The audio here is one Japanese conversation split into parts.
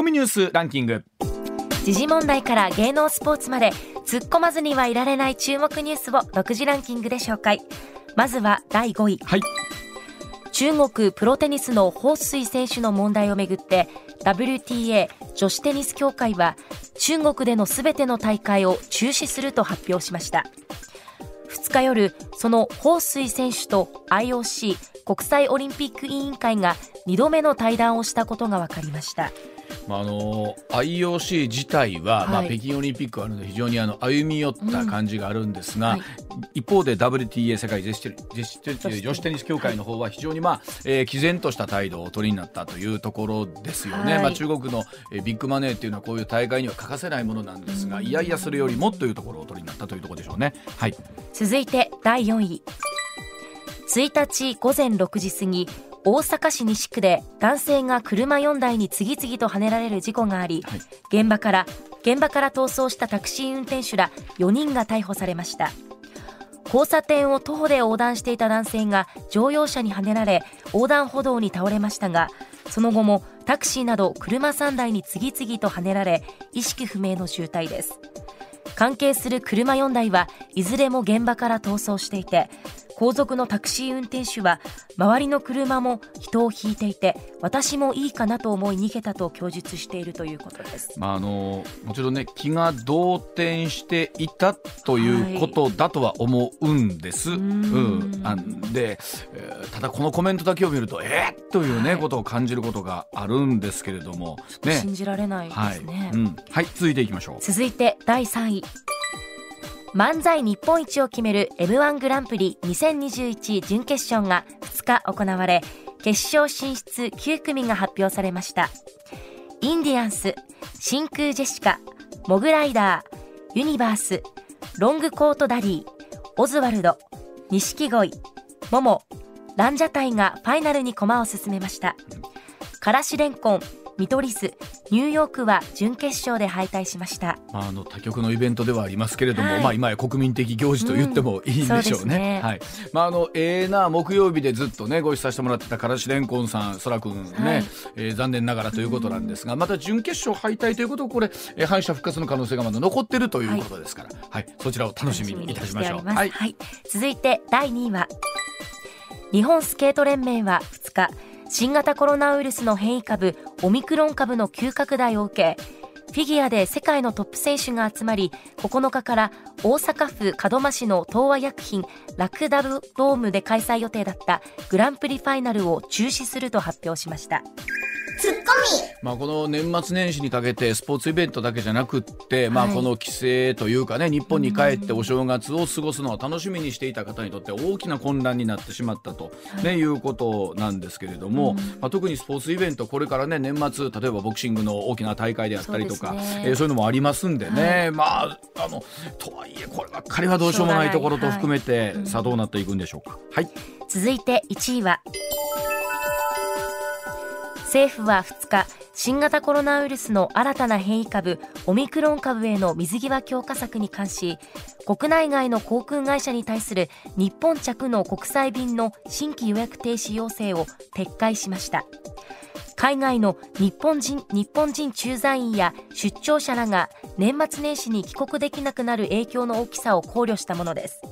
コミニュースランキング。時事問題から芸能スポーツまで突っ込まずにはいられない注目ニュースを独自ランキングで紹介。まずは第5位、はい、中国プロテニスの彭帥選手の問題をめぐって WTA 女子テニス協会は中国でのすべての大会を中止すると発表しました。2日夜その彭帥選手と IOC 国際オリンピック委員会が2度目の対談をしたことが分かりましたまあ、あの IOC 自体は、はい、まあ、北京オリンピックあるので非常にあの歩み寄った感じがあるんですが、うんはい、一方で WTA 世界女子女子テニス協会の方は非常に、まあえー、毅然とした態度を取りになったというところですよね、はい、まあ、中国の、えー、ビッグマネーっていうのはこういう大会には欠かせないものなんですが、いやいやそれよりもというところを取りになったというところでしょうね。はい、続いて第4位。1日午前6時過ぎ大阪市西区で男性が車4台に次々とはねられる事故があり、はい、現場から現場から逃走したタクシー運転手ら4人が逮捕されました。交差点を徒歩で横断していた男性が乗用車にはねられ横断歩道に倒れましたがその後もタクシーなど車3台に次々とはねられ意識不明の重体です。関係する車4台はいずれも現場から逃走していて後続のタクシー運転手は周りの車も人を引いていて私もいいかなと思い逃げたと供述しているということです、まあ、あのもちろんね気が動転していたということだとは思うんです。はい、うん。あで、えー、ただこのコメントだけを見るとえー、というね、はい、ことを感じることがあるんですけれども、ね、信じられないですね、はい、うん、はい、続いていきましょう。続いて第3位漫才日本一を決める M1 グランプリ2021準決勝が2日行われ、決勝進出9組が発表されました。インディアンス、真空ジェシカ、モグライダー、ゆにばーす、ロングコートダディ、オズワルド、錦鯉、もも、ランジャタイがファイナルに駒を進めました。からしれんこん、見取り図ニューヨークは準決勝で敗退しました、まあ、あの他局のイベントではありますけれども、はい、まあ、今や国民的行事と言ってもいいんでしょうね。うん、ね。はい。まあ、あのええー、な木曜日でずっとねご一緒させてもらってたからしれんこんさんそらくんね、はい、えー、残念ながらということなんですが、また準決勝敗退ということこれ、えー、敗者復活の可能性がまだ残ってるということですから、はい、はい、そちらを楽しみにいたしましょう。はい、はい、続いて第2位は日本スケート連盟は2日新型コロナウイルスの変異株オミクロン株の急拡大を受けフィギュアで世界のトップ選手が集まり9日から大阪府門真市の東和薬品ラクダルドームで開催予定だったグランプリファイナルを中止すると発表しました。ツッコミ。まあこの年末年始にかけてスポーツイベントだけじゃなくって、まあこの帰省というかね日本に帰ってお正月を過ごすのを楽しみにしていた方にとって大きな混乱になってしまったと、ねい、うことなんですけれども、まあ、特にスポーツイベントこれからね年末例えばボクシングの大きな大会であったりとかそう,、ね。えー、そういうのもありますんでね、まああのとはいえこればっかりはどうしようもないところと含めて、さあどうなっていくんでしょうか。はい、続いて1位は政府は2日新型コロナウイルスの新たな変異株オミクロン株への水際強化策に関し国内外の航空会社に対する日本着の国際便の新規予約停止要請を撤回しました海外の日本人日本人駐在員や出張者らが年末年始に帰国できなくなる影響の大きさを考慮したものです。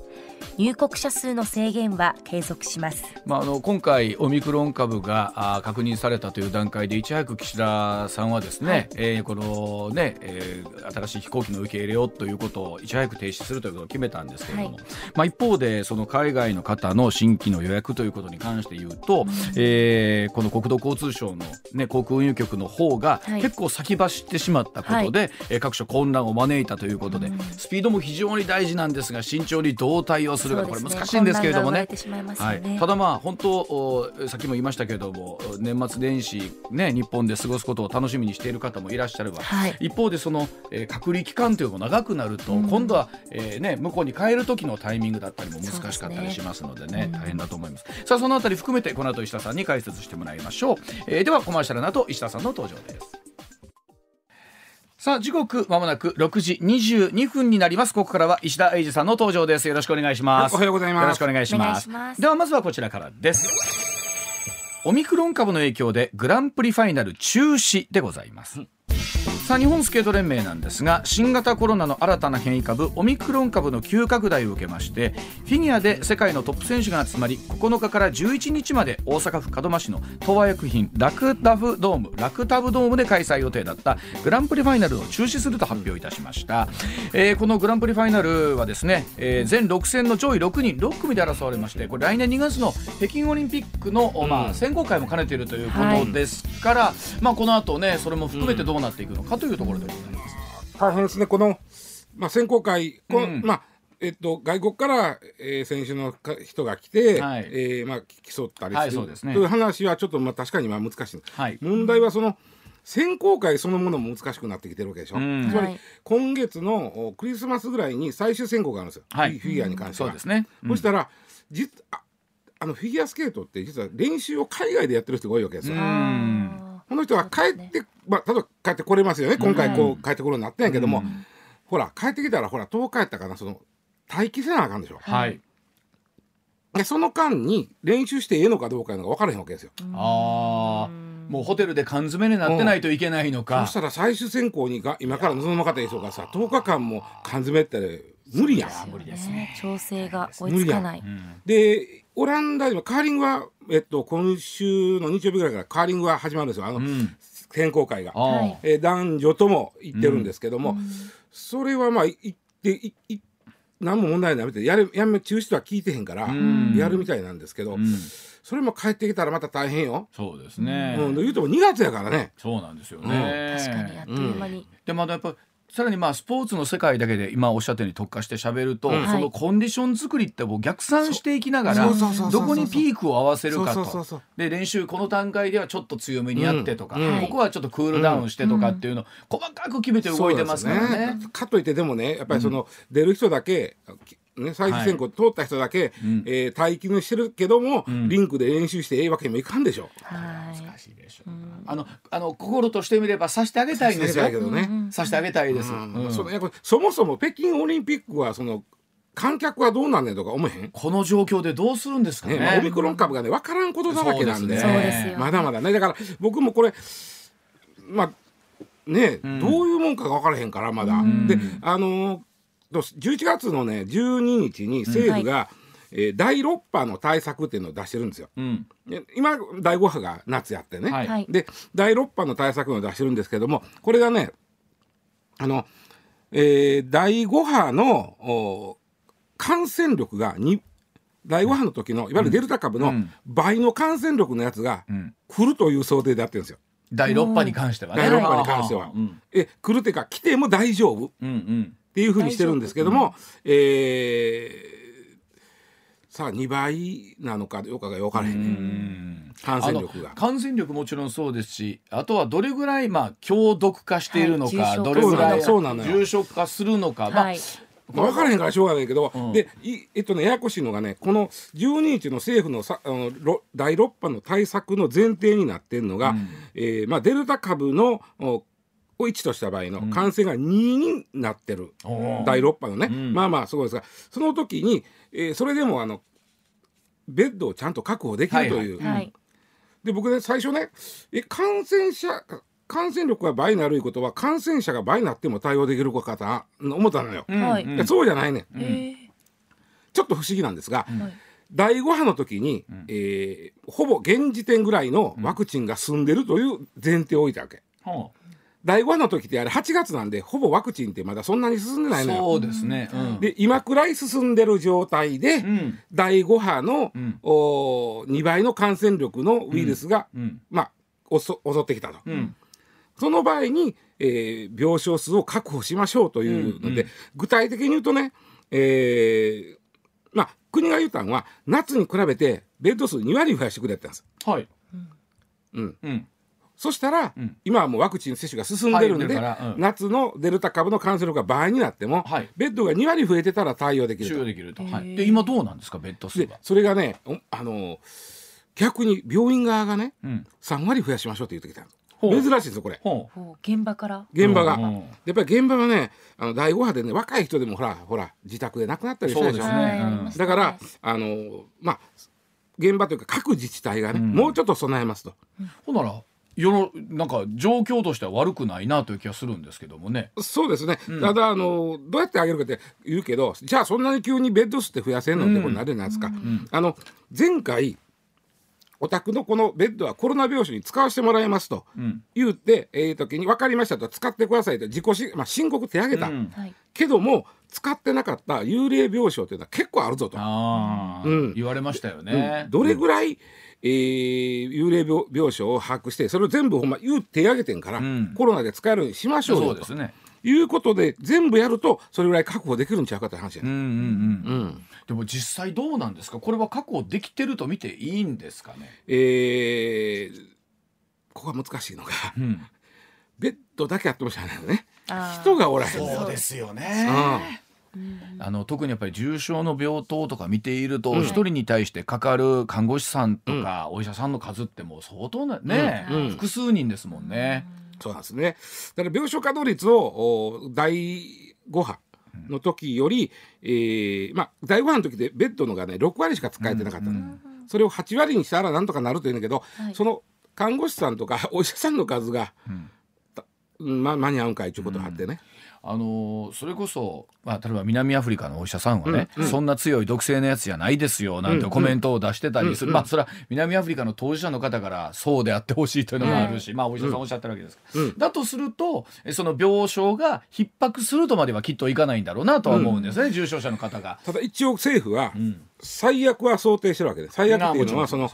入国者数の制限は継続します、まあ、あの今回、オミクロン株があ確認されたという段階でいち早く岸田さんはですね、はい、えー、このね、えー、新しい飛行機の受け入れをということをいち早く停止するということを決めたんですけれども、はい、まあ、一方でその海外の方の新規の予約ということに関して言うと、うん、えー、この国土交通省の、ね、航空運輸局の方が結構先走ってしまったことで、はい、えー、各所混乱を招いたということで、うん、スピードも非常に大事なんですが慎重にどう対応するするか、これ難しいんですけれどもね。ねはい、ただまあ本当さっきも言いましたけれども年末年始ね日本で過ごすことを楽しみにしている方もいらっしゃれば、はい、一方でその、えー、隔離期間というのも長くなると、うん、今度は、えー、ね向こうに帰る時のタイミングだったりも難しかったりしますのでね、ね、大変だと思います。さあそのあたり含めてこの後石田さんに解説してもらいましょう。えー、ではコマーシャルの後石田さんの登場です。さあ時刻まもなく6時22分になります。ここからは石田英二さんの登場です。よろしくお願いします。おはようございます。よろしくお願いします。ではまずはこちらからです。オミクロン株の影響でグランプリファイナル中止でございます、さあ日本スケート連盟なんですが新型コロナの新たな変異株オミクロン株の急拡大を受けましてフィギュアで世界のトップ選手が集まり9日から11日まで大阪府門真市の東和薬品ラクタブドームラクタブドームで開催予定だったグランプリファイナルを中止すると発表いたしました、えー、このグランプリファイナルはですね、えー、全6戦の上位6人6組で争われましてこれ来年2月の北京オリンピックの、まあ、選考会も兼ねているということですから、はい、まあ、この後ねそれも含めてどうなっていくのかというところでございます。大変ですね、この、まあ、選考会、この、うん、まあえっと、外国から、えー、選手の人が来て、はい、えー、まあ、競ったりする、はい、という話はちょっと、まあ、確かにまあ難しい、はい、問題はその選考会そのものも難しくなってきてるわけでしょ、うん、つまり、今月のクリスマスぐらいに最終選考があるんですよ、はい、フィギュアに関しては。そうですね、うん、そしたら実ああのフィギュアスケートって実は練習を海外でやってる人が多いわけですよ。この人は帰って、まあ、例えば帰ってこれますよね。今回こう帰ってこるようになったんやけども、ほら帰ってきたらほら10日やったかな。その待機せなあかんでしょ。はい、でその間に練習してええのかどうかいうのが分からへんわけですよ。ああもうホテルで缶詰になってないといけないのか、うん、そしたら最終選考にが今から望む方でしょうかさ10日間も缶詰って無理や。ん無理ですね。調整が追いつかない、でオランダでもカーリングは、えっと、今週の日曜日ぐらいからカーリングは始まるんですよ。あの、うん、選考会が、えー、男女とも行ってるんですけども、うん、それはまあ行っていい何も問題ないみたいやるやめ中止とは聞いてへんから、やるみたいなんですけど、うん、それも帰ってきたらまた大変よ。そうですね、うん、言うても2月やからね。そうなんですよね、確かにあっという間に、でまだやっぱさらにまあスポーツの世界だけで今おっしゃったように特化してしゃべると、うん、そのコンディション作りってもう逆算していきながらどこにピークを合わせるかと。で練習この段階ではちょっと強めにやってとか、うん、ここはちょっとクールダウンしてとかっていうのを細かく決めて動いてますからね。ね。かといってでもねやっぱりその出る人だけ、ね、最終選考通った人だけ、はい、えー、待機してるけども、うん、リンクで練習してええわけにもいかんでしょ。はい、難しいでしょう。あのあの心としてみればさしてあげたいんですよ。けどね。さしてあげたいです。そのそもそも北京オリンピックはその観客はどうなんねんとか思えへん。この状況でどうするんですかね、ねオミクロン株がね分からんことだらけなんで、ね、まだまだね。だから僕もこれまあね、うん、どういうもんかが分からへんからまだ。であの11月のね12日に政府が、うんはいえー、第6波の対策っていうのを出してるんですよ。うん、今第5波が夏やってね、はい、で第6波の対策を出してるんですけどもこれがねあの、えー、第5波の感染力が第5波の時のいわゆるデルタ株の倍の感染力のやつが来るという想定でやってるんですよ。第6波に関してはね。第6波に関しては。え来るっていうか来ても大丈夫。うんうんっていうふうにしてるんですけども、うん、えー、さあ2倍なのかどうかが分からへんね。感染力が。感染力もちろんそうですしあとはどれぐらいまあ強毒化しているのか、はい、どれぐらい重症化するのか、まあ、分からへんからしょうがないけど、うん、でえっとねややこしいのがねこの12日の政府のさあの第6波の対策の前提になってるのが、うん、えー、まあ、デルタ株のを1とした場合の感染が2になってる、うん、第6波のね、うん、まあまあすごいですが。その時に、えー、それでもあのベッドをちゃんと確保できるという。はいはい、で僕ね最初ねえ感染者感染力が倍になるいうことは感染者が倍になっても対応できるかと思ったのよ、はい、そうじゃないね、うん、ちょっと不思議なんですが、第5波の時に、うん、えー、ほぼ現時点ぐらいのワクチンが済んでるという前提を置いたわけ。う。ん第5波の時ってあれ8月なんでほぼワクチンってまだそんなに進んでないのよ。そうですね、うん、で今くらい進んでる状態で、うん、第5波の、うん、お2倍の感染力のウイルスが、まあ、襲ってきたと。その場合に、えー、病床数を確保しましょうというので、具体的に言うとね、えー、まあ国が言ったのは夏に比べてベッド数2割増やしてくれってんです。はい、うん、うんそしたら、うん、今はもうワクチン接種が進んでるんで、うん、夏のデルタ株の感染力が倍になっても、はい、ベッドが2割増えてたら対応できると。できると、はい、で今どうなんですかベッド数が。それがねあの逆に病院側がね、うん、3割増やしましょうって言ってきた珍しいですよこれ現場から？現場が、やっぱり現場はねあの第5波でね若い人でもほらほら自宅で亡くなったりしたでしょ、ね、だからあのまあ現場というか各自治体がね、もうちょっと備えますと。ほんなら世のなんか状況としては悪くないなという気がするんですけどもね。そうですね、ただあのどうやってあげるかって言うけどじゃあそんなに急にベッド数って増やせんのってことになるじゃないですか。あの前回お宅のこのベッドはコロナ病床に使わせてもらいますと言って、えー時に分かりましたと使ってくださいと自己し、まあ、申告手挙げた、うん。はい。けども使ってなかった幽霊病床というのは結構あるぞと。うん。言われましたよね。どれぐらい、えー幽霊病病床を把握してそれを全部ほんま言う手挙げてんから、んコロナで使えるようにしましょうよとそうですね。いうことで全部やるとそれぐらい確保できるんちゃうかって話やね、うんうんうん。うんでも実際どうなんですか？これは確保できてると見ていいんですかね？えーここが難しいのがうん。ベッドだけあってもしゃあないよね人がおらへんそうですようね。んあの特にやっぱり重症の病棟とか見ているとうん。一、人に対してかかる看護師さんとかお医者さんの数ってもう相当なね、うん。うん複数人ですもんね。そうなんですね。だから病床稼働率をお第5波の時より、えーまあ、第5波の時でベッドのがね6割しか使えてなかったの、うんそれを8割にしたらなんとかなるというんだけど、はい。その看護師さんとかお医者さんの数が、うん。うんま、間に合うんかいということがあってね、あのーそれこそ、まあ、例えば南アフリカのお医者さんはね、うんうん。そんな強い毒性のやつじゃないですよなんてうん。コメントを出してたりする、うんまあそれは南アフリカの当事者の方からそうであってほしいというのもあるし、まあお医者さんおっしゃってるわけです。から、うん。だとするとえその病床が逼迫するとまではきっといかないんだろうなとは思うんですね、重症者の方が。ただ一応政府はうん。最悪は想定してるわけで最悪っていうのはその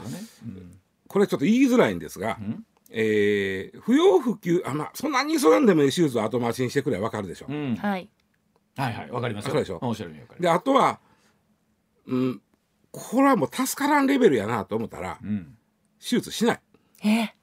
これちょっと言いづらいんですが、んえー不要不急あまあそんなに急がんでもいい手術を後回しにしてくれば分かるでしょ、うん。うんはい。はいはいわかりますよ。そうでしょ。であとはうんこれはもう助からんレベルやなと思ったら。うん。手術しない。え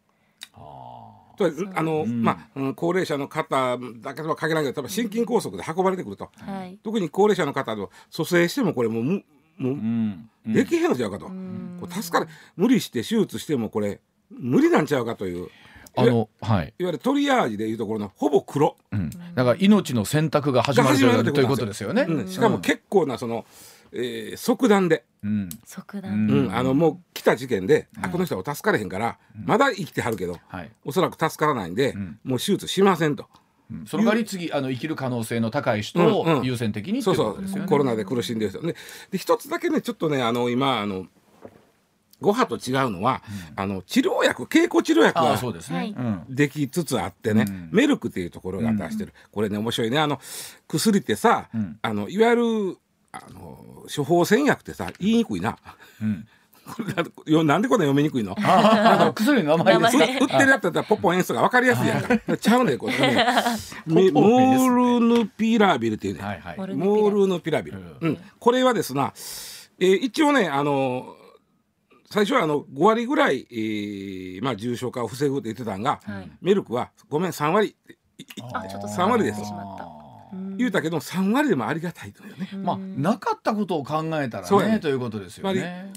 あとあの、ん。まあ、うん高齢者の方だけとは限らないけど多分心筋梗塞で運ばれてくると、はい。特に高齢者の方の蘇生してもこれもうむもうーうん。うん。できへんのちゃうかと、ん。こう助かる。無理して手術してもこれ無理なんちゃうかという。あのはい。いわゆるトリアージでいうところのほぼ黒、うん、だから命の選択が始まるとが始まるいうということですよね。うん。しかも結構なその、えー即断で、うん、即断。うん。うん。あのもう来た時点で、あこの人は助かれへんから、まだ生きてはるけどはい。おそらく助からないんで、ん。もう手術しませんと。うん。その代わり次あの生きる可能性の高い人うんをうん。優先的にそううことですよね。うコロナで苦しんでる人。でで一つだけねちょっとねあの今あの5波と違うのは、あの治療薬経口治療薬がそうできつつあってね、うん。メルクっていうところが出してる、これね面白いね。あの薬ってさ、ん。あのいわゆるあの処方箋薬ってさ言いにくいな。うん。これなんでよなんでこんな読みにくいの？薬の名前で売ってるやつだったらポッポンエンスとか分かりやすいやんか。ちゃうねこれね。メモールヌピラビルっていうね、はいはい。モールヌピラビル、ううん、これはですな、えー一応ねあの最初はあの5割ぐらい、えーまあ、重症化を防ぐって言ってたんが、はい。メルクはごめん3割。っていいあちょっと3割です。言うたけど3割でもありがたいのよね。まあなかったことを考えたらそうやね。ねということですよね。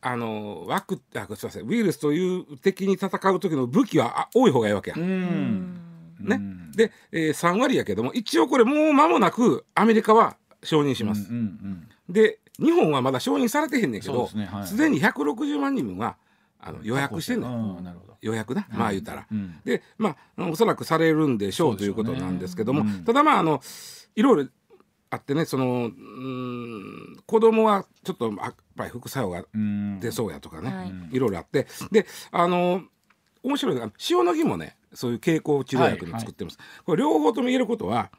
あの枠あすいません。ウイルスという敵に戦う時の武器はあ多い方がいいわけや。う。うん。んね。うんで、えー3割やけども一応これもう間もなくアメリカは承認します。うんうん。で日本はまだ承認されてへんねんけどそうですねはい。に160万人分はあのうん。予約してんのよ、うんなるほど。予約な、まあ言うたら。うん。でまあおそらくされるんでしょうということなんですけども、うん。ただまああのいろいろあってねそのうーん子供はちょっとやっぱり副作用がうん。出そうやとかね、はい。いろいろあって。であの面白いのが塩野義もねそういう経口治療薬に作ってます、これ両方とも言えることは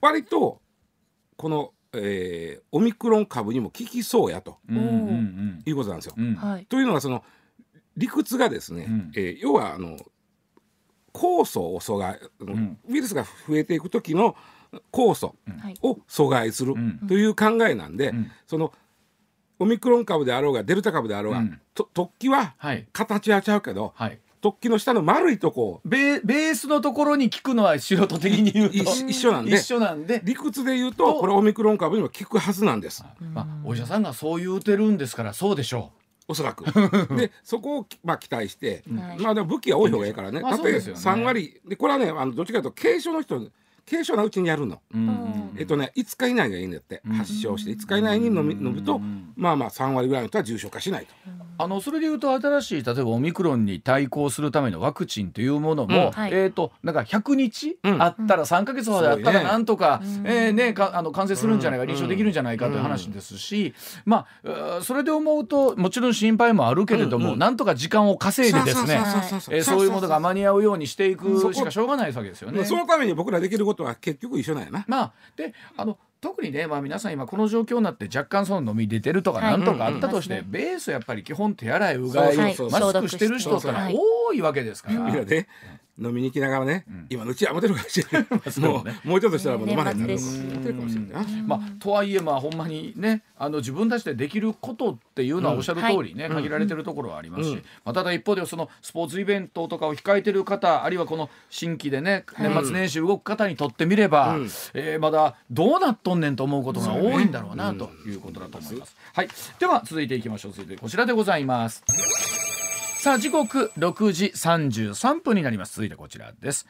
割とこの、えーオミクロン株にも効きそうやとうんうんうん。いうことなんですよ。うん。はい。というのはその理屈がですね、うん。えー要はあの酵素を阻害、ん。ウイルスが増えていく時の酵素はい。を阻害するうん。という考えなんで、ん。そのオミクロン株であろうがデルタ株であろうが、うん。と突起ははい。形はちゃうけどはい。突起の下の丸いとこ。をベーベースのところに効くのは素人的に言うと。い一緒なんで。一緒なんで、理屈で言うとこれオミクロン株にも効くはずなんです。まあ、お医者さんがそう言うてるんですからそうでしょおそらく。でそこを、まあ、期待して、はいまあでも武器は多い方がいいからね。まあ例えばそうですよね。3割。でこれはねあのどっちかというと軽症の人軽軽症なうちにやるの。うんうん。えっとね、5日以内がいいんだって、うん。発症して5日以内に飲み飲むと、うん。まあまあ3割ぐらいの人は重症化しないと。あのそれでいうと新しい例えばオミクロンに対抗するためのワクチンというものも、うん。はい。えっ、となんか100日うん。あったら3か月ほどあったらなんとか、うん。えーねかあの感染するんじゃないか、うん。臨床できるんじゃないかという話ですし、まあそれで思うともちろん心配もあるけれども、うん。うんなんとか時間を稼いでですねえーそういうものが間に合うようにしていくしかしょうがないわけですよね。そのために僕らできることは結局一緒なんやな。まあであの特にね、まあ、皆さん今この状況になって若干その飲み出てるとかはい。なんとかあったとして、ベースやっぱり基本手洗いうがい、マスクしてる人ってのははい多いわけですから。いやね、飲みに行きながらね、ん。今のうちは持てるかもしれない。そうね。もうもうちょっとしたらもう飲まない。なる年末ですし。持てるかもしれない。な。まあ、とはいえまあほんまにねあの自分たちでできることっていうのはうんおっしゃる通りね、はい限られてるところはありますし、うん。まあ、ただ一方でそのスポーツイベントとかを控えてる方あるいはこの新規でねはい年末年始動く方にとってみれば、うん。えーまだどうなっとんねんと思うことが多いんだろうなということだと思います。はい、では続いていきましょう。続いてこちらでございます。さあ時刻6時33分になります。続いてこちらです。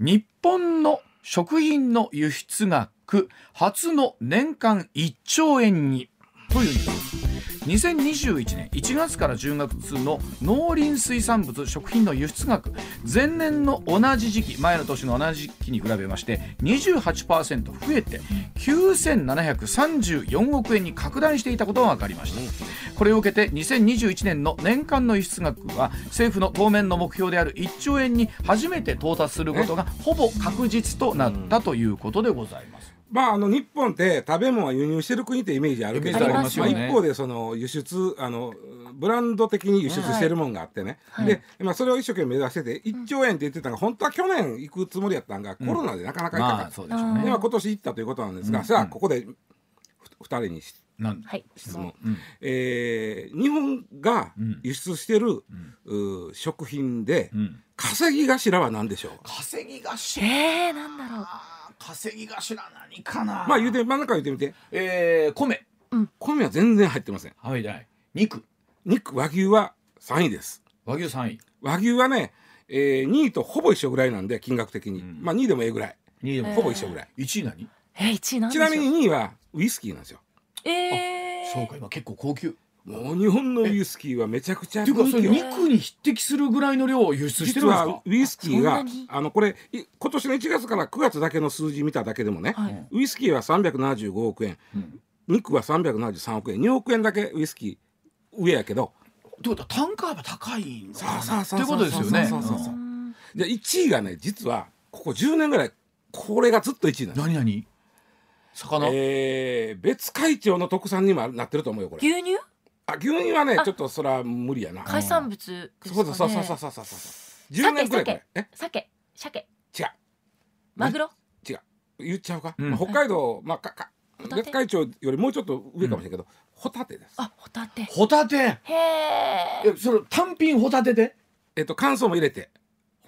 日本の食品の輸出額初の年間1兆円に。というニュース2021年1月から10月の農林水産物食品の輸出額前年の同じ時期前の年の同じ時期に比べまして28%増えて9734億円に拡大していたことが分かりましたこれを受けて2021年の年間の輸出額は政府の当面の目標である1兆円に初めて到達することがほぼ確実となったということでございます。まああの日本って食べ物は輸入してる国ってイメージあるけど、まあ一方でその輸出あのブランド的に輸出してるもんがあってね、はい。で、まあそれを一生懸命目指してて1兆円って言ってたのが本当は去年行くつもりやったんが、コロナでなかなか行かなかまあった。そうでしょうね。でまあ今年行ったということなんですが、うん。さあここでふ二人にしなんはい。質問、うん。えー日本がうん。輸出してる、う食品でうん。稼ぎ頭は何でしょう？稼ぎ頭？えー、なんだろう稼ぎ頭何かな。まあ言うて真ん中言ってみて。えー、米。米は全然入ってません。はいない。肉。肉和牛は3位です。和牛3位。和牛はね、えー、2位とほぼ一緒ぐらいなんで金額的に、ん。まあ2位でもええぐらい。2位でも。えーほぼ一緒ぐらい、1位何？えー、1位なんでしょう。ちなみに2位はウイスキーなんですよ。えー、そうか。今結構高級もう日本のウイスキーはめちゃくちゃっていうかそれ肉に匹敵するぐらいの量を輸出して実るんですか？はウイスキーがあのこれい今年の1月から9月だけの数字見ただけでもね、はい。ウイスキーは375億円、ん。肉は373億円2億円だけウイスキー上やけど。ってことは単価は高いのかな？そうそうそうっていうことですよね。そうそうそうそう。うん。で1位がね実はここ10年ぐらいこれがずっと1位なんです。何何？魚、えー、別会長の特産にもなってると思うよこれ。牛乳？あ牛乳はねあ。ちょっとそれは無理やな。海産物ですかね。そうそうそうそうそうそうそう10年くらいこれえ？鮭。鮭。違う。マグロ？違う。言っちゃうか、うん。まあ、北海道、まあ、かかホタテ？別会長よりもうちょっと上かもしれないけど、ホタテです。あホタテ。ホタテ？へええそれ単品ホタテで？えっと乾燥も入れて。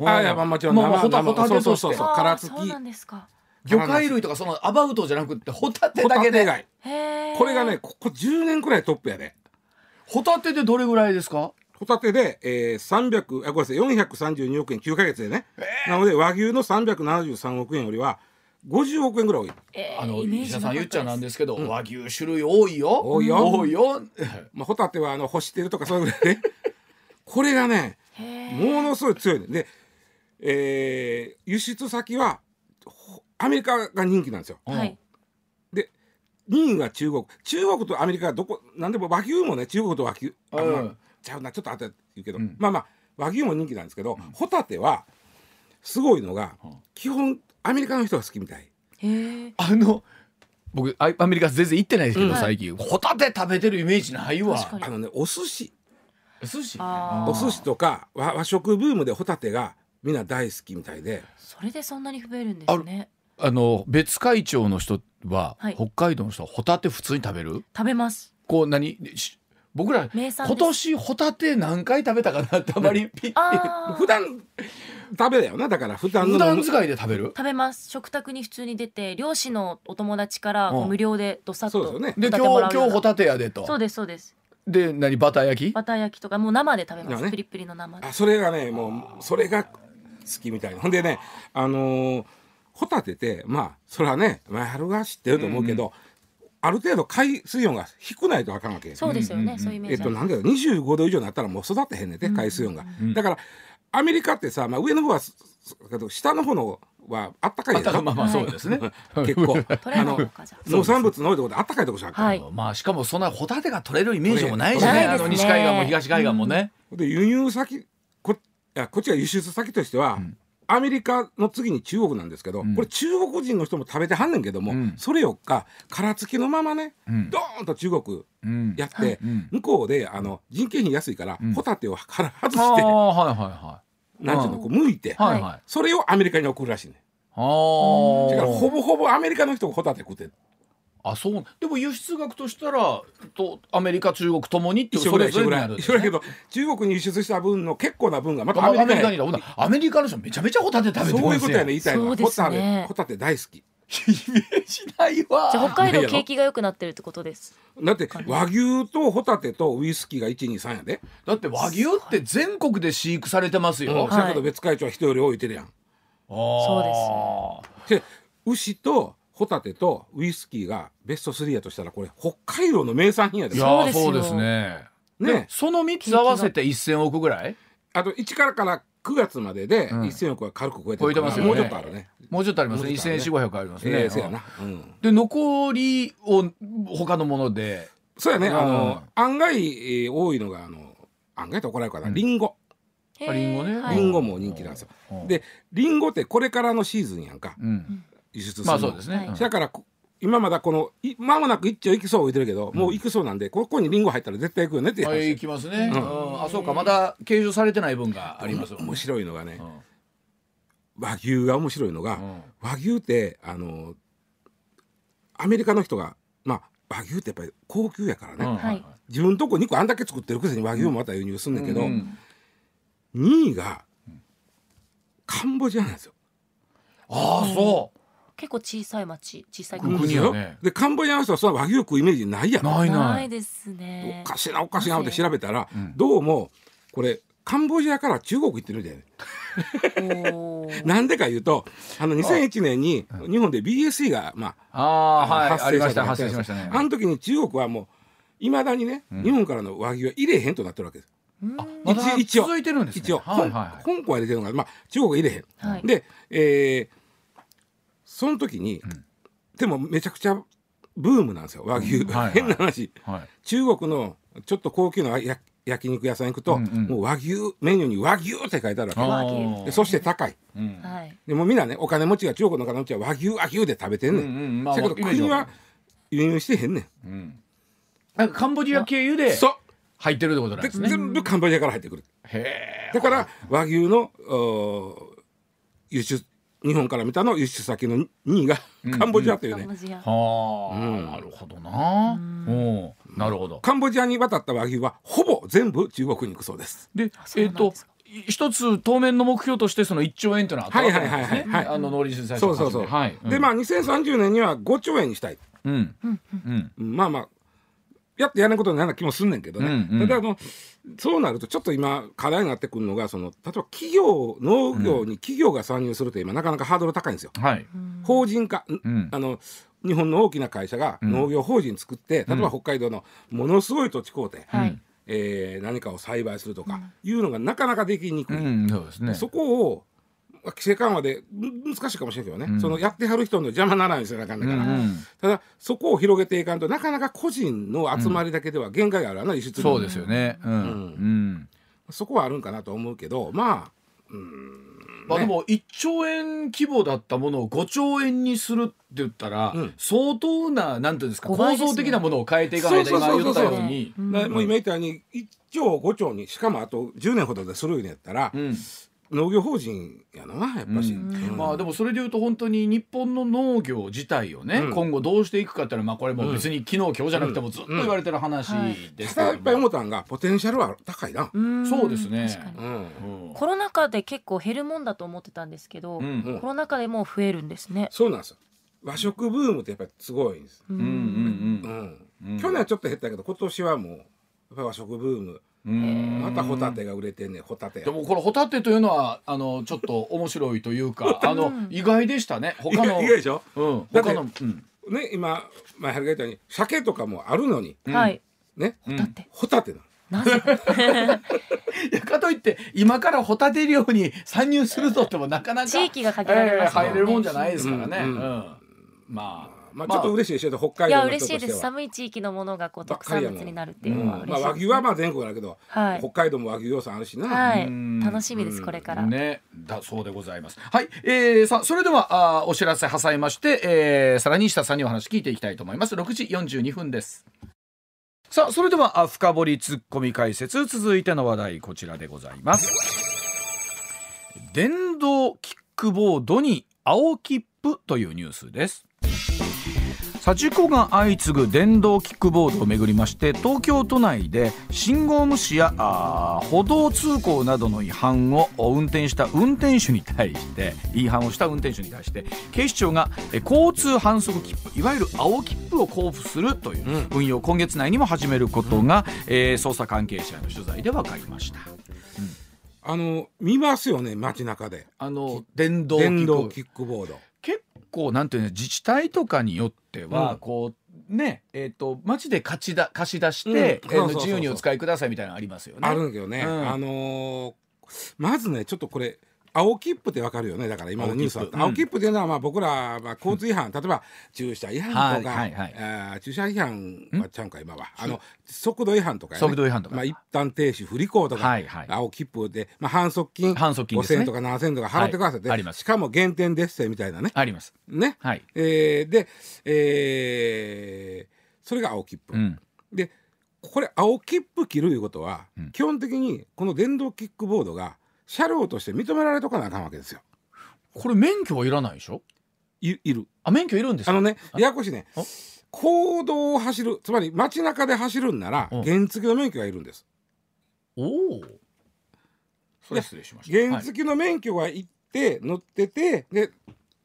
あいやまあもちろんまあまあホタ生ホタテとして。そうそうそうあー殻付きそうなんですか。魚介類とかそのアバウトじゃなくてホタテホだけで？タテ貝へえこれがねここ10年くらいトップやでホタテでどれぐらいですか？ホタテで、えー、300あごめんなさい432億円9ヶ月でね、なので和牛の373億円よりは50億円ぐらい多い。えーあの石田さん言っちゃなんでですけど、和牛種類多いよ。多いよ。多いよ。まあ、ホタテはあの干してるとかそういうぐらいで これがねものすごい強いねで、えー輸出先はほアメリカが人気なんですよ。はい2位が中国。中国とアメリカはどこなんでも和牛もね中国と和牛。あ、うん。まあちゃうな。ちょっと後で言うけど、うん。まあまあ和牛も人気なんですけど、ホタテはすごいのが、うん。基本アメリカの人が好きみたい。へえあの僕あアメリカ全然行ってないですけど、うん。最近。ホタテ食べてるイメージないわ。確かに。あのねお寿司。寿司？お寿司とか和和食ブームでホタテがみんな大好きみたいで。それでそんなに増えるんですねあの別会長の人は、はい。北海道の人はホタテ普通に食べる？食べます。こう何？し僕ら今年ホタテ何回食べたかなってあまりピッ普段食べだよなだから普段の普段使いで食べる？食べます。食卓に普通に出て漁師のお友達から無料でどさっとそうですよね。で今日今日ホタテやでと。そうですそうです。で何？バター焼き？バター焼きとかもう生で食べまだね。すプリプリの生で。あそれがねもうそれが好きみたいな。ほんでねあのーホタテってまあそれはね前春が知ってると思うけど、ある程度海水温が低ないとあかんわけそうですよね、そういうイメージえっと、なんだろう25度以上になったらもう育ってへんねんて、海水温が、だからアメリカってさ、まあ、上の方はすけど下の方のはあったかいやろまあまあそうですね。結構。取れないのかじゃあ。農産物の多いところであったかいとこじゃんか、はい。まあしかもそんなホタテが取れるイメージもないしね。ないですね。あの西海岸も東海岸もね。で輸入先こいやこっちが輸出先としては、アメリカの次に中国なんですけど、ん。これ中国人の人も食べてはんねんけども、うん。それよっか殻付きのままね、うん。ドーンと中国うん。やって、うん。向こうであの人件費安いから、ん。ホタテを殻外して、はいはいはなんていうのこう剥いて、い。はいはい。それをアメリカに送るらしいね。だからほぼほぼアメリカの人がホタテ食ってるあそう。でも輸出額としたらとアメリカ中国ともにっていう一緒ぐらい一緒ぐらいそれぞれになるんですね一緒だけど中国に輸出した分の結構な分がまたアアメリカに。メリカにだ。ほんならアメリカの人めちゃめちゃホタテ食べてそうますよ。いうことやね。言いたいのは、ね。ホタテ大好きイメージないわ。じゃあ北海道景気が良くなってるってことです。だって和牛とホタテとウイスキーが123やで、だって和牛って全国で飼育されてますよ、うん、あはいだけど別会長は人より多いてるやん。そうで牛とホタテとウイスキーがベスト3やとしたらこれ北海道の名産品やで。いやそうですよ。そうですね。ね。でその3つ合わせて1000億ぐらい？あと1からから9月まででうん。1000億は軽く超えてるから超えてますよね。もうちょっとあるね。もうちょっとありますね。もうちょっとあるね。1400ありますね、ええそうやな、うん、で残りを他のもので。そうやね。うん。あの案外、えー多いのがあの案外と怒られるかな、リンゴ。へーあリンゴね。はいリンゴも人気なんですよ、うん。でリンゴってこれからのシーズンやんか。うん輸出するの。まあそうですね、だからこ今まだこのい間もなく一丁行きそう置いてるけど、もう行くそうなんでここにリンゴ入ったら絶対行くよねってはい、行きますね、うん。うんあそうか。まだ計上されてない分があります面白いのがねうん。和牛が面白いのが、うん。和牛ってあのアメリカの人がまあ和牛ってやっぱり高級やからね、うん。はい。自分とこ肉あんだけ作ってるくせに和牛もまた輸入すんねんけど、うん。2位がカンボジアなんですよ。ああそう結構小さい町小さい国。国やね。でカンボジアの人はその和牛食うイメージないやろ。ないなないいですね。おかしいなおかしいなって調べたら、うん。どうもこれカンボジアから中国行ってるみたいね。なんでかいうとあの2001年に日本で BSE がまあああはい。発ありました。生発生しましたね。あの時に中国はもういまだにね、うん。日本からの和牛は入れへんとなってるわけです。一応。続いてるんですね。一応、はいはいはい。香港は入れてるのが、まあ、中国は入れへん。はい。で、えーその時に、ん。でもめちゃくちゃブームなんですよ和牛、うん。はいはい。変な話。はい。中国のちょっと高級なや焼肉屋さん行くと、うんうん。もう和牛メニューに和牛って書いてあるわけ。でそして高い。でもうみんなねお金持ちが中国のお金持ちは和牛和牛で食べてんねん、うんうん。まあだけど国は輸入してへんねん。うん。なんかカンボジア経由でそう。入ってるってことなんでですね。全部カンボジアから入ってくる。へえだから和牛の輸出日本から見たの輸出先の2位がカンボジアというね、カンボジアはあ、うん。なるほどな。うん。なるほど。カンボジアに渡った和牛はほぼ全部中国に行くそうです。でえっ、と一つ当面の目標としてその1兆円というのはあったわけですね。はいはいはいはい。あの農林水産省そうそうそう。はい、でまあ2030年には5兆円にしたい。うんうん。うん。まあまあやってやらないことになる気もすんねんけどね。うんうん。ただあのそうなるとちょっと今課題になってくるのがその例えば企業農業に企業が参入すると今なかなかハードル高いんですよ。はい。法人化、うん。あの日本の大きな会社がうん。農業法人作って、例えば北海道のものすごい土地買うて、はい。えー何かを栽培するとかいうのがなかなかできにくい。うんそうですね。そこをまあ規制緩和でん難しいかもしれんけどね、うん。そのやってはる人の邪魔ならないようにせなあかんねんから、うんうん。ただそこを広げていかんとなかなか個人の集まりだけでは限界があるわな輸出に。そうですよね。うん、うん。そこはあるんかなと思うけどまあまあ、でも1兆円規模だったものを5兆円にするって言ったら、うん。相当ななんていうんですか5倍ですね。構造的なものを変えていかないとそうそうそうそう今言ったように。今言ったように1兆5兆にしかもあと10年ほどでするんやったら、うん農業法人やなやっぱし、うん。うん。まあでもそれでいうと本当に日本の農業自体をね、うん。今後どうしていくかっていうのはまあこれもう別に昨日今日じゃなくてもずっと言われてる話ですけただいっぱいれども、思ったんがポテンシャルは高いな、うんそうですね。確かに。うん。うん。コロナ禍で結構減るもんだと思ってたんですけど、うん。うんコロナ禍でもう増えるんですね。そうなんですよ。和食ブームってやっぱりすごいんです、ううん。うん。うん。うん。去年はちょっと減ったけど今年はもうやっぱり和食ブームまたホタテが売れてんねホタテ。でもこれホタテというのはあのちょっと面白いというかあの意外でしたね。他の意外でしょ？うん。他のうん。ね今前原が言ったように鮭とかもあるのにはい。ねホタテ。ホタテなの。かといって今からホタテ漁に参入するとってもなかなか地域が限られますね。ええ入れるもんじゃないですからね、ううんん。まあまあちょっと嬉しいでしょ北いや海道の嬉しいです。寒い地域のものがこう特産物になるっていうのはまあ嬉しいです、和牛はまあ全国だけどはい。北海道も和牛要素あるしな。はい。うん。楽しみですこれから、ね、だそうでございます。はい、えー、さそれではあーお知らせ挟みまして、えー、さらに下さんにお話聞いていきたいと思います。6時42分です。さあそれではあ深掘りツッコミ解説。続いての話題こちらでございます。電動キックボードに青切符というニュースです。さあ事故が相次ぐ電動キックボードをめぐりまして東京都内で信号無視や歩道通行などの違反を運転した運転手に対して違反をした運転手に対して警視庁がえ交通反則切符いわゆる青切符を交付するという運用を今月内にも始めることが、えー捜査関係者への取材で分かりました。あの見ますよね街中で。あの電動キック電動キックボード。結構なんていうの自治体とかによっては、うん。こうねえっ、と街で貸しだ貸し出して、うん。え自由にお使いくださいみたいなのありますよね。あるんだけどね、うん。あのーまずねちょっとこれ青切符ってわかるよね。だから今のニュースだと。青青切符っていうのはまあ僕らまあ交通違反、例えば駐車違反とか、はい。はいはいあー駐車違反はちゃうんか今は。あの速度違反とか、ね、速度違反とか。まあ、一旦停止不履行とか、はいはい。青切符で、まあ、反則金反則金5000ね。円とか7000円とか払ってくださいしかも減点デッセみたいなね。あります。ね、はい。えーで、えーそれが青切符、うん。でこれ青切符切るいうことは、うん。基本的にこの電動キックボードが車両として認められとかなあかんわけですよ。これ免許はいらないでしょ？いいる。あ免許いるんですか？あのねあ。ややこしいね。あ。公道を走るつまり街中で走るんならうん。原付の免許がいるんです。おお。それ失礼しました。原付の免許がいって乗っててで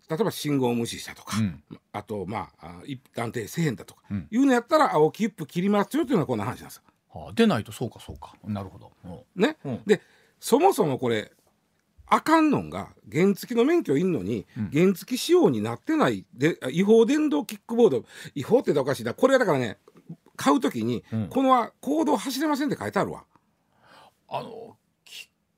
例えば信号無視したとか、はいうん。あとまああ一旦停せえへんだとか、うん。いうのやったら青切符切りますよというのはこんな話なんですよ。はあ、出ないとそうかそうか。なるほど。うん。ね、うん。でそもそもこれあかんのんが原付の免許いんのに、うん。原付仕様になってないで違法電動キックボード違法って言ったらおかしいな。これはだからね買うときに、うん。このは公道走れませんって書いてあるわ。あの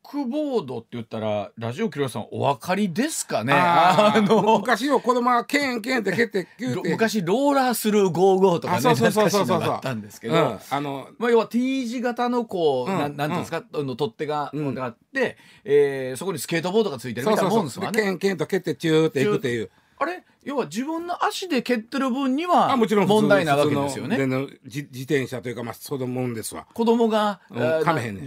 クボードって言ったらラジオキロさんお分かりですかね？あーの昔よ子供がケンケンって蹴ってって。昔ローラースルー55とかねあそうそうそうそうそう。懐かしいのがあったんですけど、うん、あのまあ、要は T 字型のこう、うんなんていうんですか、あの取っ手が、うん。があって、えーそこにスケートボードがついてるみたいそうそうそうなもんですわね。でケンケンと蹴ってチューっていくっていうあれ？要は自分の足で蹴ってる分にはあもちろん普通問題なわけですよね。自自転車というかまあそのもんですわ。子供が、うんねん。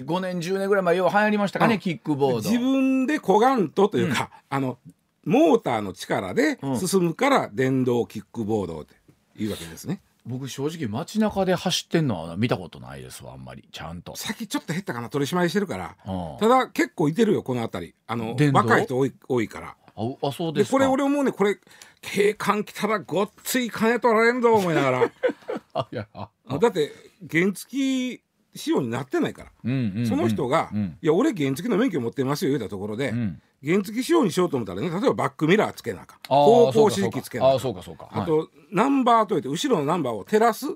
5年10年ぐらい前要は流行りましたかね、うんキックボード。自分でこがんとというか、あのモーターの力でうん。進むから電動キックボードっていうわけですね。僕正直街中で走ってんのは見たことないですわあんまり。ちゃんと。先ちょっと減ったかな取り締まりしてるから。うん。ただ結構いてるよこの辺り。あの若い人多い多いからああそうでか。ですこれ俺思うねこれ警官来たらごっつい金取られんぞ思いながら。あいやあだって原付仕様になってないから、うんうんうん。その人が、うんいや俺原付の免許持ってますよ言うたところで、うん。原付仕様にしようと思ったらね例えばバックミラーつけなあかん。方そうか指示つけなあかん。あーそうかそうか。はい。ナンバーといって後ろのナンバーを照らす。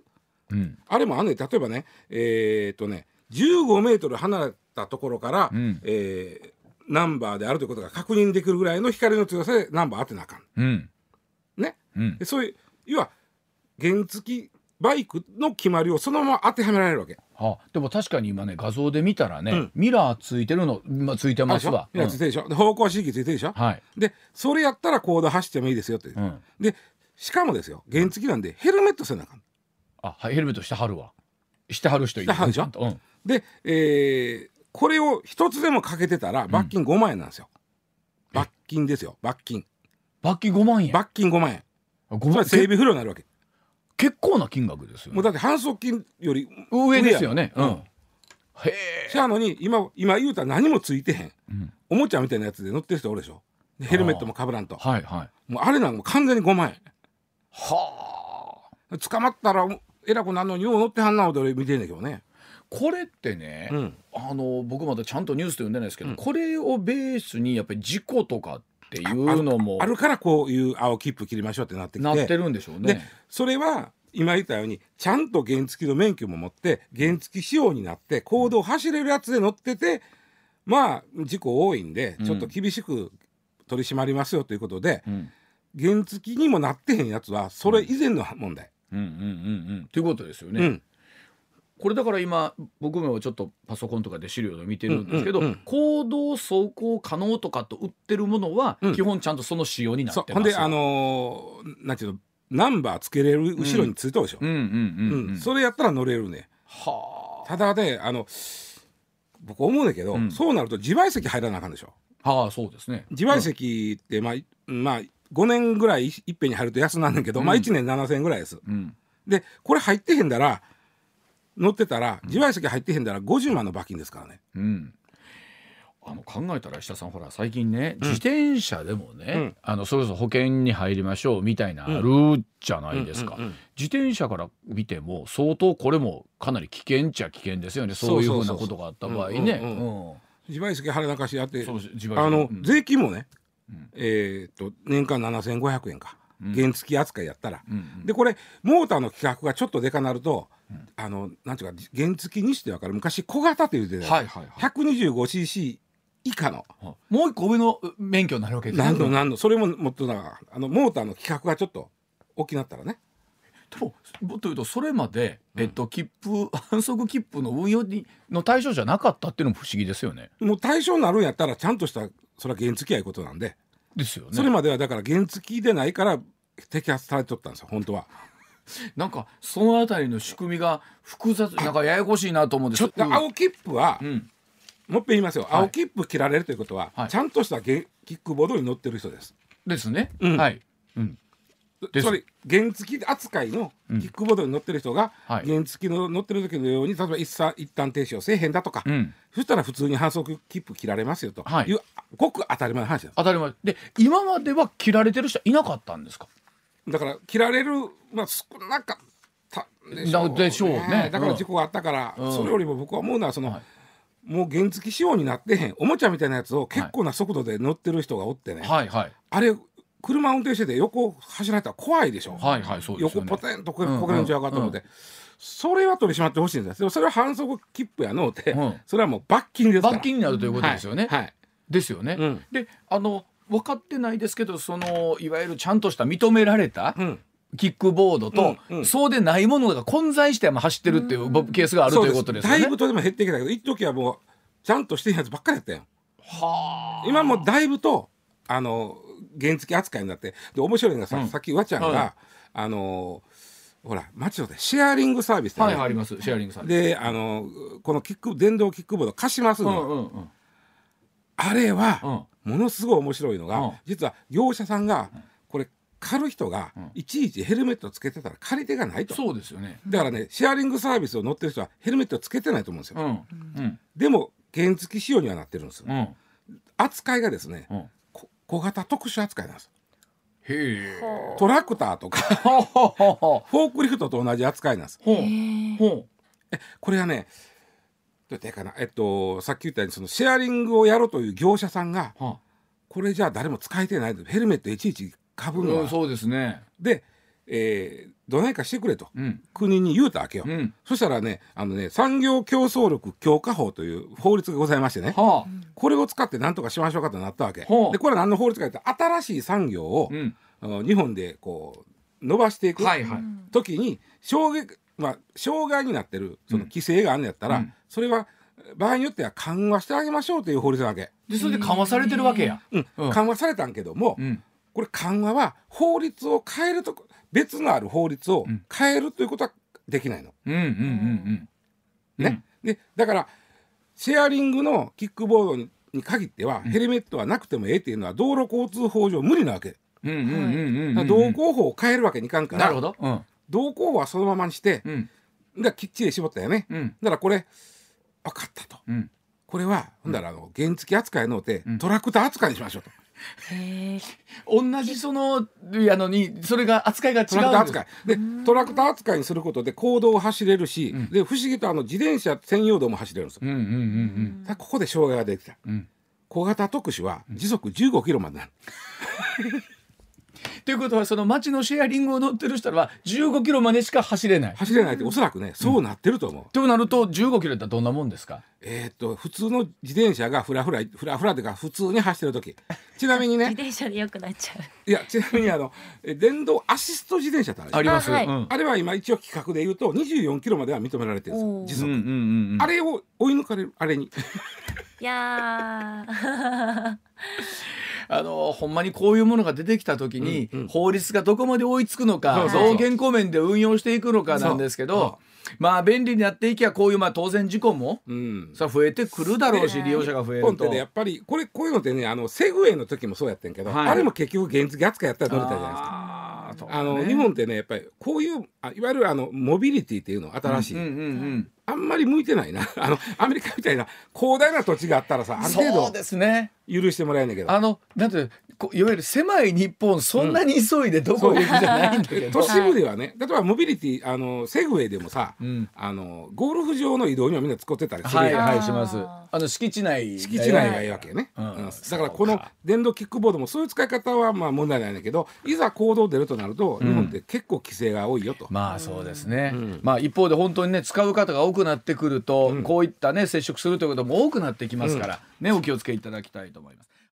うん。あれもあんねん。例えばねえーっとね15メートル離れたところから、うん。えーナンバーであるということが確認できるぐらいの光の強さでナンバー当てなあかん。うん。ね。うん。でそういう要は原付バイクの決まりをそのまま当てはめられるわけ。あでも確かに今ね画像で見たらね、うん。ミラーついてるの、まあ、ついてますわ。いやついてるでしょ、で方向指示ついてるでしょ、うんはい、でそれやったらコード走ってもいいですよって、うん、でしかもですよ原付なんでヘルメットせなあかん。あはいヘルメットしてはるわ。してはる人いる。してはるでしょ？うん、で、えーこれを一つでもかけてたら罰金5万円なんですよ、罰金ですよ。罰金。罰金5万円？罰金5万円。5つま万り整備不良になるわけ。結構な金額ですよ、ね、もうだって反則金より上ですよね、うんうん。へえ、しゃあのに今今言うたら何もついてへん。うん、おもちゃみたいなやつで乗ってる人おるでしょ。でヘルメットもかぶらんと。はいはい。もうあれなんか完全に5万はあ。円捕まったらえらくなんのによう乗ってはんな俺見てんねんけどねこれってね、うん。あの僕まだちゃんとニュースで読んでないですけど、これをベースにやっぱり事故とかっていうのもあるからこういう青切符切りましょうってなってきてなってるんでしょうでね。それは今言ったようにちゃんと原付の免許も持って原付仕様になって公道を走れるやつで乗っててまあ事故多いんでちょっと厳しく取り締まりますよということで、うん。原付にもなってへんやつはそれ以前の問題。うんうんうんうん。ということですよね。うんこれだから今僕もちょっとパソコンとかで資料で見てるんですけど、うんうんうん。行動走行可能とかと売ってるものは、うん。基本ちゃんとその仕様になってますそう。ほんであのーなんていうのナンバーつけれる後ろについたでしょ、うそれやったら乗れるね。はただねあの僕思うねんだけど、うん。そうなると自賠責入らなあかんでしょ。あはあそうですね。自賠責って、まあまあ5年ぐらいいいっぺんに入ると安なんねんけど、まあ1年7,000円ぐらいです。うん。でこれ入ってへんだら乗ってたら自賠責入ってへんだら50万の罰金ですからね。うん、あの考えたら石田さんほら最近ね、自転車でもね、うん。あのそれこそ保険に入りましょうみたいなあるじゃないですか、自転車から見ても相当これもかなり危険っちゃ危険ですよね。そういうふうなことがあった場合ね。自賠責払いなかしやってあの、うん。税金もね、ん。えーっと年間7500円か、うん原付扱いやったら、でこれモーターの規格がちょっとでかなると、あのなんていうか原付にしてわかる。昔小型って言うてた。はいはいはい。125cc 以下の。もう一個上の免許になるわけですね。何度何度それももっとなあのモーターの規格がちょっと大きなったらね。でももっと言うとそれまで、えっと、切符反則切符の運用にの対象じゃなかったっていうのも不思議ですよね。もう対象になるんやったらちゃんとしたそれは原付やいうことなんで、ですよね。それまではだから原付でないから摘発されとったんですよ本当は。なんかそのあたりの仕組みが複雑なんかややこしいなと思うんですちょっと青切符は、うんもっぺん言いますよ、はい青切符切られるということは、はいちゃんとしたゲキックボードに乗ってる人です。ですね。うんはい。うん。です。それ原付扱いのキックボードに乗ってる人が、はい。原付の乗ってる時のように例えば一旦一旦停止をせえへんだとか、うん。そしたら普通に反則切符切られますよとはい。いう、ごく当たり前の話です。当たり前。で今までは切られてる人いなかったんですか？だから切られる、まあ、少なかったでしょうなでしょうね。だから事故があったから、うん。それよりも僕は思うのはその、はい。もう原付仕様になってへんおもちゃみたいなやつを結構な速度で乗ってる人がおってね、はいはい。あれ車運転してて横走られたら怖いでしょ、はいはいそうですよね。横ポテンとここけるんちゃうかと思って、それは取り締まってほしいんです。でもそれは反則切符やのうて、うん。それはもう罰金ですから。罰金になるということですよね。はい。はいですよね。うん。であの分かってないですけどそのいわゆるちゃんとした認められたうん。キックボードと、うんうん。そうでないものが混在して走ってるっていうケースがあるということですよね。だいぶとでも減ってきたけど一時はもうちゃんとしてるやつばっかりやったよ。はあ。今もうだいぶとあの原付扱いになってで面白いのがさ,、うん。さっきわちゃんが、はい。あのほら街のでシェアリングサービスってあるはいはいあります。シェアリングさん。であのこのキック電動キックボード貸しますうの、んうんうん。あれは、うん。ものすごい面白いのが、うん。実は業者さんが、これ借る人が、ん。いちいちヘルメットつけてたら借り手がないと。そうですよね。だからねシェアリングサービスを乗ってる人はヘルメットつけてないと思うんですよ、でも原付仕様にはなってるんですよ、うん。扱いがですね、小型特殊扱いなんです。へえ。トラクターとかフォークリフトと同じ扱いなんです。ほう。ほこれはねどうやってかな。えっとさっき言ったようにそのシェアリングをやろうという業者さんがうはこれじゃあ誰も使えてないヘルメットいちいちかぶるのは。うんそうですね。で、えーどないかしてくれと。うん。国に言うたわけよ、うん。そしたらねあのね産業競争力強化法という法律がございましてねはあ。これを使って何とかしましょうかとなったわけ。でほうこれは何の法律かというと新しい産業を、うん。日本でこう伸ばしていくはいはい。時に障害,、まあ、障害になってるその規制があるんやったら、うん。それは場合によっては緩和してあげましょうという法律なわけ、でそれで緩和されてるわけや。うん。うん。緩和されたんけども、うんこれ緩和は法律を変えると別のある法律をうん変えるということはできないの。うんうんうんうん。ねでだからシェアリングのキックボードにに限っては、ヘルメットはなくてもええっていうのは道路交通法上無理なわけ。道交法を変えるわけにいかんからなるほど。うん道交法はそのままにして、うんだからきっちり絞ったよね。うんだからこれ分かったと。うん。これは、ほんだらあの原付扱いのうて、うんトラクター扱いにしましょうと。へえ同じそのやのにそれが扱いが違うんトラクターです扱い。でトラクター扱いにすることで公道を走れるし、で不思議とあの自転車専用道も走れるんですよ。うんうんうんだからここで障害が出てきた。うんうん。小型特殊は時速15キロまでなる。ということはその街のシェアリングを乗ってる人は15キロまでしか走れない。走れないっておそらくね、そうなってると思う。となると15キロってどんなもんですか？えーっと普通の自転車がフラフラフラフラというか普通に走ってる時。ちなみに 自ね転車で良くなっちゃう。いやちなみにあのえ電動アシスト自転車ってあります。あはい。うん。あれは今一応規格で言うと24キロまでは認められてるんですよ。時速、うんうんうんうん。あれを追い抜かれるあれに。いやーあのほんまにこういうものが出てきた時に、うんうん。法律がどこまで追いつくのかそうそうそう。どう現行面で運用していくのかなんですけどまあ便利になっていきゃこういうまあ当然事故もうん。さ増えてくるだろうしね利用者が増えると。日本ってねやっぱりこれこういうのってねあのセグウェイの時もそうやってんけど、はい。あれも結局原付扱いやったら乗れたじゃないですか。あーそうあのね日本ってねやっぱりこういうあいわゆるあのモビリティっていうの新しい、うんうんうんあんまり向いてないな。あのアメリカみたいな広大な土地があったらさある程度そうですね。許してもらえんねんけど。あのなんていわゆる狭い日本そんなに急いでどこ行くじゃないんだけど、都市部ではね、例えばモビリティあのセグウェイでもさ、うん。あのゴルフ場の移動にはみんな使ってたりするはいはいします。ああの敷地内敷地内がいいわけよね、うん。うん。だからこの電動キックボードもそういう使い方はまあ問題ないんだけどいざ行動出るとなると、日本って結構規制が多いよと。まあそうですね、うん。まあ一方で本当にね使う方が多くなってくると、うん。こういったね接触するということも多くなってきますから、ねお気をつけいただきたいと思います。